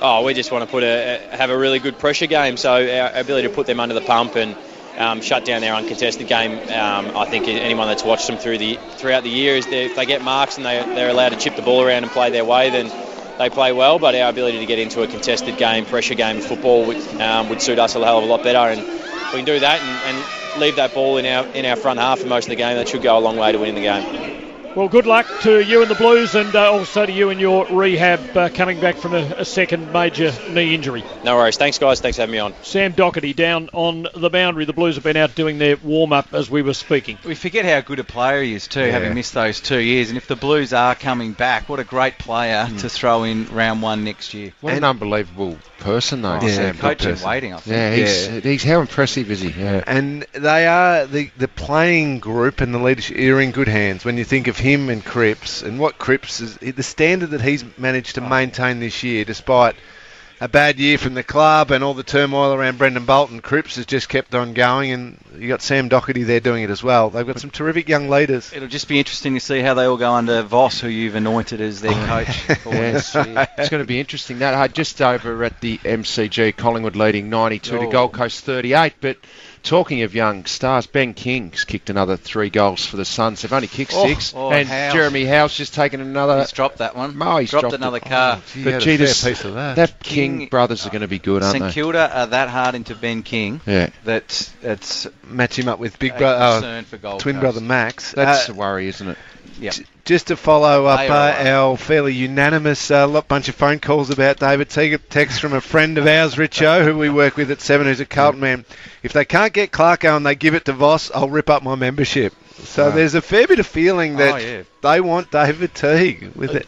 Oh, we just want to put a, have a really good pressure game. So our ability to put them under the pump and um, shut down their uncontested game. Um, I think anyone that's watched them through the throughout the year is if they get marks and they, they're allowed to chip the ball around and play their way, then they play well. But our ability to get into a contested game, pressure game of football would, um, would suit us a hell of a lot better. And if we can do that and, and leave that ball in our in our front half for most of the game, that should go a long way to winning the game. Well, good luck to you and the Blues, and uh, also to you and your rehab uh, coming back from a, a, second major knee injury. No worries. Thanks, guys. Thanks for having me on. Sam Docherty down on the boundary. The Blues have been out doing their warm up as we were speaking. We forget how good a player he is, too, yeah. having missed those two years. And if the Blues are coming back, what a great player mm. to throw in round one next year. What an unbelievable person, though. Oh, yeah, coach in waiting, I think. Yeah, he's, yeah. he's how impressive is he? Yeah. And they are, the, the playing group and the leadership are in good hands. When you think of him and Cripps, Cripps and what Cripps is the standard that he's managed to maintain this year, despite a bad year from the club and all the turmoil around Brendan Bolton. Cripps has just kept on going, and you got Sam Docherty there doing it as well. They've got some terrific young leaders. It'll just be interesting to see how they all go under Voss, who you've anointed as their oh, coach. yes, it's going to be interesting. That uh, just over at the MCG, Collingwood leading 92 oh. to Gold Coast 38, but Talking of young stars, Ben King's kicked another three goals for the Suns. They've only kicked oh, six, oh, and House. Jeremy Howe's just taken another. He's dropped that one. Oh, he's dropped, dropped another it. car. Oh, gee, but gee, piece of that. that King, King brothers are going to be good, aren't St they? Kilda are that hard into Ben King. Yeah. That it's match him up with big brother, uh, twin Coast. brother Max. That's uh, the worry, isn't it? Yeah. Just to follow up uh, our fairly unanimous uh, bunch of phone calls about David Teague, text from a friend of ours, Richo, who we work with at Seven, who's a Carlton man. If they can't get Clarko and they give it to Voss, I'll rip up my membership. So there's a fair bit of feeling that oh, yeah. they want David Teague with it.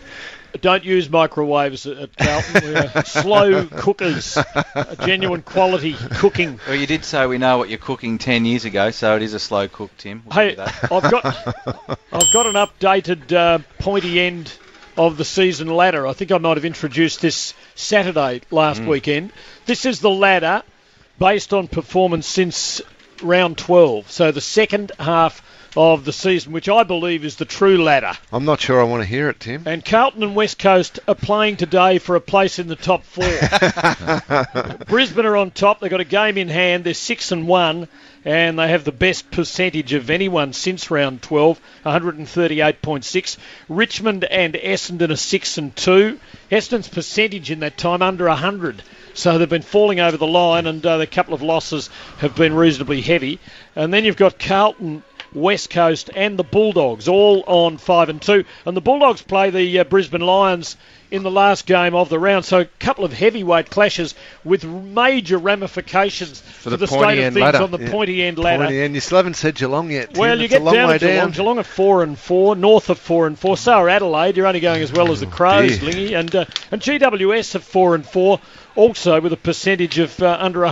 Don't use microwaves at Carlton. We're slow cookers, a genuine quality cooking. Well, you did say we know what you're cooking ten years ago, so it is a slow cook, Tim. We'll hey, I've got I've got an updated uh, pointy end of the season ladder. I think I might have introduced this Saturday last mm. weekend. This is the ladder based on performance since round 12. So the second half of the season, which I believe is the true ladder. I'm not sure I want to hear it, Tim. And Carlton and West Coast are playing today for a place in the top four. Brisbane are on top. They've got a game in hand. They're six and one, and they have the best percentage of anyone since round 12, 138.6. Richmond and Essendon are six and two. Essendon's percentage in that time under 100. So they've been falling over the line, and uh, the couple of losses have been reasonably heavy. And then you've got Carlton West Coast, and the Bulldogs, all on 5 and 2. And the Bulldogs play the uh, Brisbane Lions in the last game of the round. So a couple of heavyweight clashes with major ramifications for the, the state of things ladder. on the Yeah. pointy end ladder. Pointy end. You still haven't said Geelong yet. Tim. Well, you It's get a long down way to Geelong. down. Geelong are four and four, North of four and four. So are Adelaide. You're only going as well as the Crows, dear. Lingy, and uh, and GWS are four and four, also with a percentage of uh, under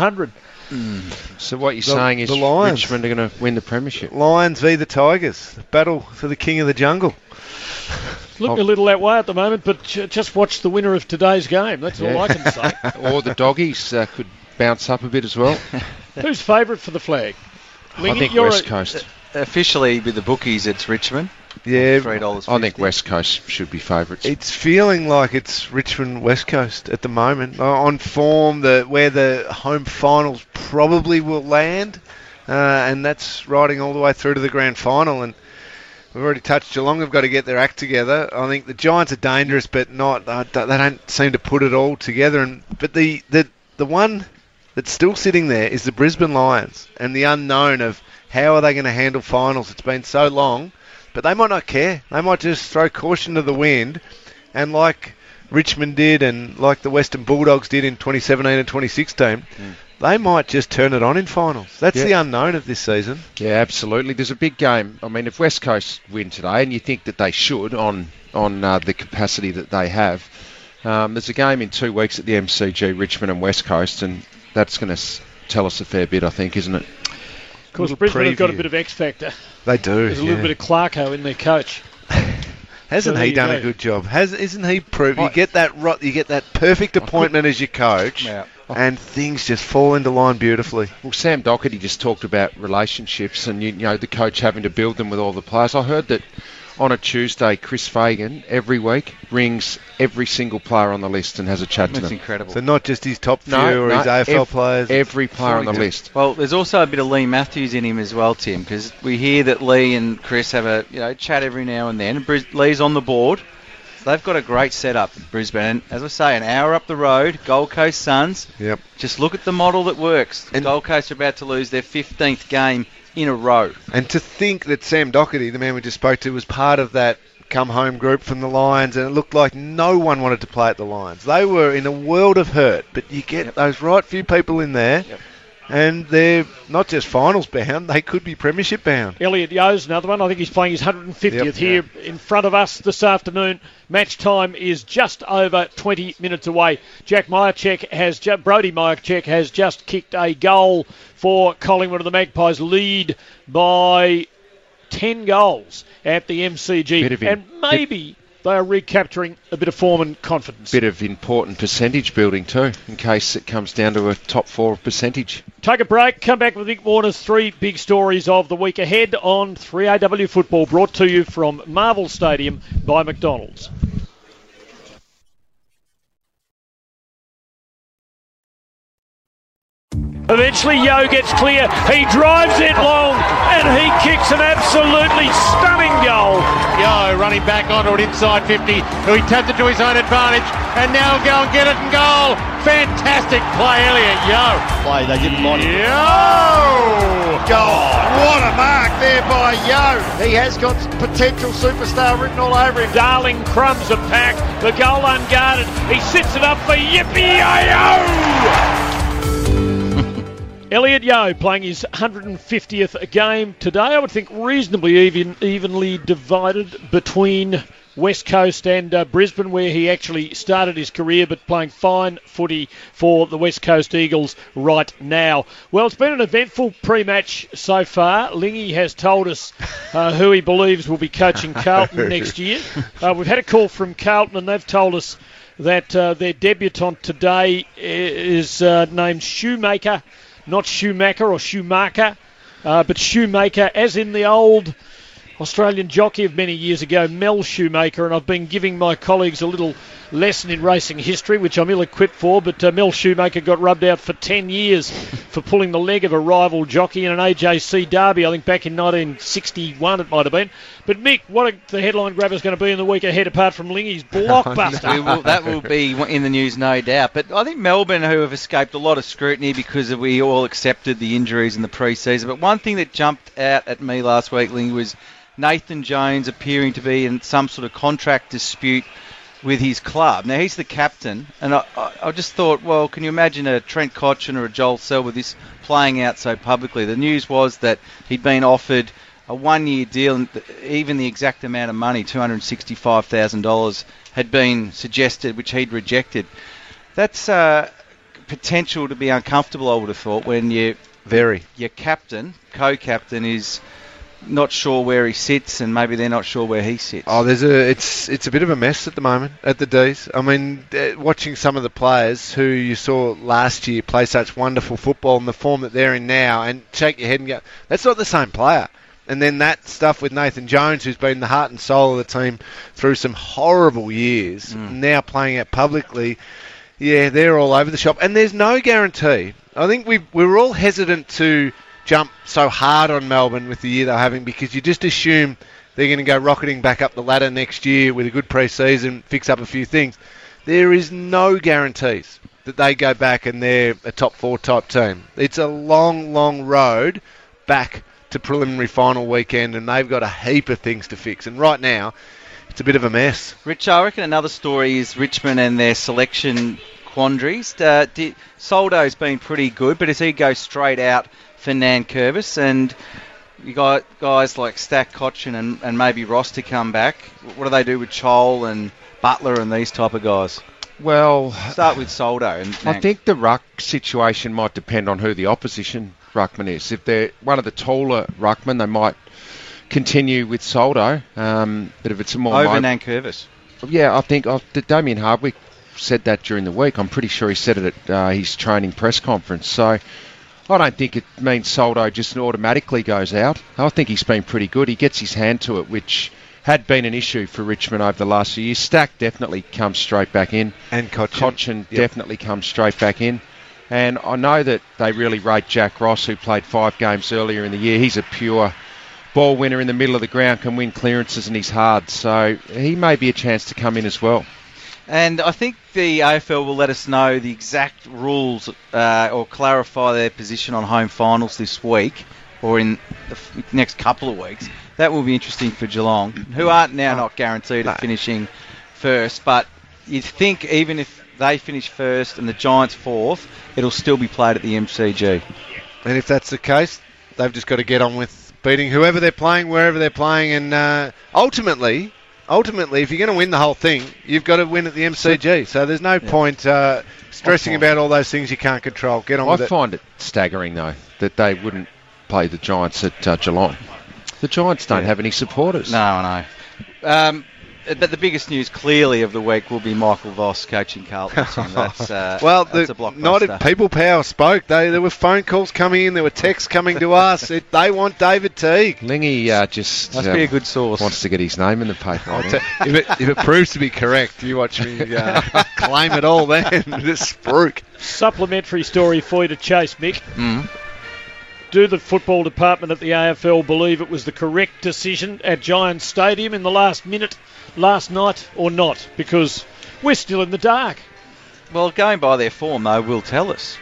100. So what you're The- saying is the Lions. Richmond are going to win the premiership. Lions v the Tigers. Battle for the king of the jungle. Looking a little that way at the moment, but just watch the winner of today's game. That's all I can say. or the doggies uh, could bounce up a bit as well. Who's favourite for the flag? I think West Coast. Officially, with the bookies, it's Richmond. Yeah, three dollars. I think West Coast should be favourites. It's feeling like it's Richmond West Coast at the moment. Uh, On form, the where the home finals probably will land, uh, and that's riding all the way through to the grand final. And we've already touched Geelong. Have got to get their act together. I think the Giants are dangerous, but not. Uh, they don't seem to put it all together. And but the the the one that's still sitting there is the Brisbane Lions, and the unknown of how are they going to handle finals. It's been so long but they might not care. They might just throw caution to the wind, and like Richmond did, and like the Western Bulldogs did in 2017 and 2016, they might just turn it on in finals. That's Yeah. the unknown of this season. Yeah, absolutely. There's a big game. I mean, if West Coast win today, and you think that they should on on uh, the capacity that they have, um, there's a game in two weeks at the MCG, Richmond and West Coast, and that's going to s- tell us a fair bit, I think, isn't it? Of course, Little Brisbane have got a bit of X factor. They do. There's a little yeah. bit of Clarko in their coach. Hasn't So he done go. a good job? Has isn't he proved? You get that ro- you get that perfect appointment as your coach, Yeah. Oh. and things just fall into line beautifully. Well, Sam Docherty just talked about relationships and you, you know the coach having to build them with all the players. I heard that on a Tuesday, Chris Fagan every week rings every single player on the list and has a chat to That's them. incredible. So not just his top few No, or no, his AFL ev- players. Every player on the list. Well, there's also a bit of Leigh Matthews in him as well, Tim, because we hear that Leigh and Chris have a you know chat every now and then. Bris- Leigh's on the board. So they've got a great setup at Brisbane. And as I say, an hour up the road, Gold Coast Suns. Yep. Just look at the model that works. Gold Coast are about to lose their 15th game in a row. And to think that Sam Docherty, the man we just spoke to, was part of that come home group from the Lions, and it looked like no one wanted to play at the Lions. They were in a world of hurt, but you get those right few people in there, and they're not just finals bound, they could be premiership bound. Elliot Yeo's another one. I think he's playing his 150th Yep. here in front of us this afternoon. Match time is just over 20 minutes away. Jack Mihocek has ju- Brody Mihocek has just kicked a goal for Collingwood, and the Magpies lead by 10 goals at the MCG, Bit of in- and maybe they are recapturing a bit of form and confidence. Bit of important percentage building too, in case it comes down to a top four percentage. Take a break, come back with Nick Warner's three big stories of the week ahead on 3AW Football, brought to you from Marvel Stadium by McDonald's. Eventually, Yeo gets clear. He drives it long and he kicks an absolutely stunning goal. Yeo running back onto it inside 50. He taps it to his own advantage and now go and get it and goal. Fantastic play, Elliot Yeo. Play, they didn't mind it. Yeo! God, what a mark there by Yeo. He has got potential superstar written all over him. Darling crumbs a pack. The goal unguarded. He sits it up for Yippee Yo! Elliot Yeo playing his 150th game today. I would think reasonably even, evenly divided between West Coast and uh, Brisbane, where he actually started his career, but playing fine footy for the West Coast Eagles right now. Well, it's been an eventful pre-match so far. Lingy has told us uh, who he believes will be coaching Carlton next year. Uh, we've had a call from Carlton, and they've told us that uh, their debutant today is uh, named Shoemaker not Schumacher or Schumacher, uh, but Shoemaker, as in the old Australian jockey of many years ago, Mel Shoemaker. And I've been giving my colleagues a little lesson in racing history, which I'm ill equipped for. But uh, Mel Shoemaker got rubbed out for 10 years for pulling the leg of a rival jockey in an AJC derby, I think back in 1961 it might have been. But Mick, what are the headline grabbers going to be in the week ahead apart from Lingy's blockbuster? We will, that will be in the news, no doubt. But I think Melbourne, who have escaped a lot of scrutiny because we all accepted the injuries in the pre-season. But one thing that jumped out at me last week, Ling, was Nathan Jones appearing to be in some sort of contract dispute with his club. Now he's the captain, and I, I, just thought, well, can you imagine a Trent Cotchin or a Joel Selwood this playing out so publicly? The news was that he'd been offered a one-year deal, and even the exact amount of money, two hundred sixty-five thousand dollars, had been suggested, which he'd rejected. That's uh, potential to be uncomfortable. I would have thought when you very your captain, co-captain is not sure where he sits, and maybe they're not sure where he sits. Oh, there's a it's it's a bit of a mess at the moment at the D's. I mean, uh, watching some of the players who you saw last year play such wonderful football in the form that they're in now, and shake your head and go, that's not the same player. And then that stuff with Nathan Jones, who's been the heart and soul of the team through some horrible years, now playing out publicly. Yeah, they're all over the shop, and there's no guarantee. I think we we were all hesitant to jump so hard on Melbourne with the year they're having because you just assume they're going to go rocketing back up the ladder next year with a good pre-season, fix up a few things. There is no guarantees that they go back and they're a top four type team. It's a long, long road back to preliminary final weekend, and they've got a heap of things to fix. And right now, it's a bit of a mess. Rich, I reckon another story is Richmond and their selection quandaries. Uh, did, Soldo's been pretty good, but does he goes straight out for Nankervis. And you got guys like Stack Cotchin and, and maybe Ross to come back. What do they do with Chol and Butler and these type of guys? Well, start with Soldo. And I think the ruck situation might depend on who the opposition ruckman is. If they're one of the taller ruckmen, they might continue with Soldo. Um, but if it's a more over mo- Nankervis. yeah, I think uh, the Damien Hardwick said that during the week. I'm pretty sure he said it at uh, his training press conference. So I don't think it means Soldo just automatically goes out. I think he's been pretty good. He gets his hand to it, which had been an issue for Richmond over the last few years. Stack definitely comes straight back in. And Cotchin. Cotchin definitely comes straight back in. And I know that they really rate Jack Ross, who played five games earlier in the year. He's a pure ball winner in the middle of the ground, can win clearances, and he's hard. So he may be a chance to come in as well. And I think the AFL will let us know the exact rules uh, or clarify their position on home finals this week or in the f- next couple of weeks. That will be interesting for Geelong, who aren't now not guaranteed of finishing first. But you'd think even if they finish first and the Giants fourth, it'll still be played at the MCG. And if that's the case, they've just got to get on with beating whoever they're playing, wherever they're playing, and uh, ultimately, ultimately, if you're going to win the whole thing, you've got to win at the MCG. So there's no point uh, stressing about all those things you can't control. Get on I with it. find it staggering, though, that they wouldn't play the Giants at uh, Geelong. The Giants don't Yeah. have any supporters. No, I know. Um, but the biggest news clearly of the week will be Michael Voss coaching Carlton. Tim. That's, uh, well, that's the, a blockbuster. not if People Power spoke. They, there were phone calls coming in. There were texts coming to us. It, they want David Teague. Lingy uh, just Must uh, be a good source. wants to get his name in the paper. I I'll think. te- if, it, if it proves to be correct, you watch me uh, claim it all then. This spruik. Supplementary story for you to chase, Mick. Mm. Do the football department at the AFL believe it was the correct decision at Giants Stadium in the last minute last night or not? Because we're still in the dark. Well, going by their form, they will tell us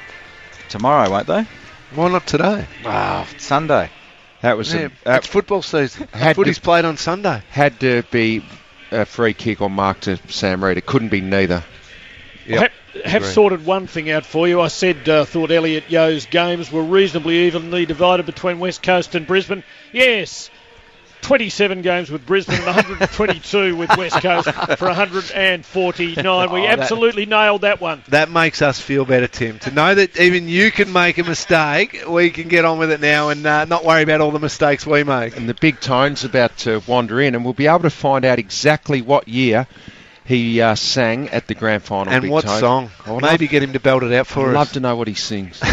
tomorrow, won't they? Why not today? Wow, Sunday. That was Yeah, a, it's football season. had Footy's to- played on Sunday. had to be a free kick or mark to Sam Reid. It couldn't be neither. I have, have Agree. sorted one thing out for you. I said uh, thought Elliot Yeo's games were reasonably evenly divided between West Coast and Brisbane. Yes, 27 games with Brisbane and 122 with West Coast for 149. We Oh, that- absolutely nailed that one. That makes us feel better, Tim. To know that even you can make a mistake, we can get on with it now and uh, not worry about all the mistakes we make. And the big tone's about to wander in, and we'll be able to find out exactly what year he uh, sang at the grand final. And Big what Tone. song? I would Maybe love, get him to belt it out for us. I'd us. love to know what he sings.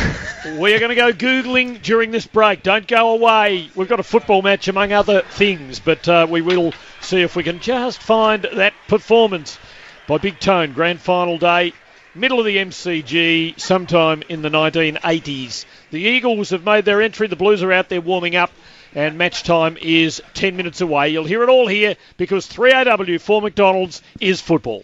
We are going to go Googling during this break. Don't go away. We've got a football match among other things, but uh, we will see if we can just find that performance by Big Tone, grand final day, middle of the MCG, sometime in the 1980s. The Eagles have made their entry, the Blues are out there warming up, and match time is 10 minutes away. You'll hear it all here because 3AW for McDonald's is football.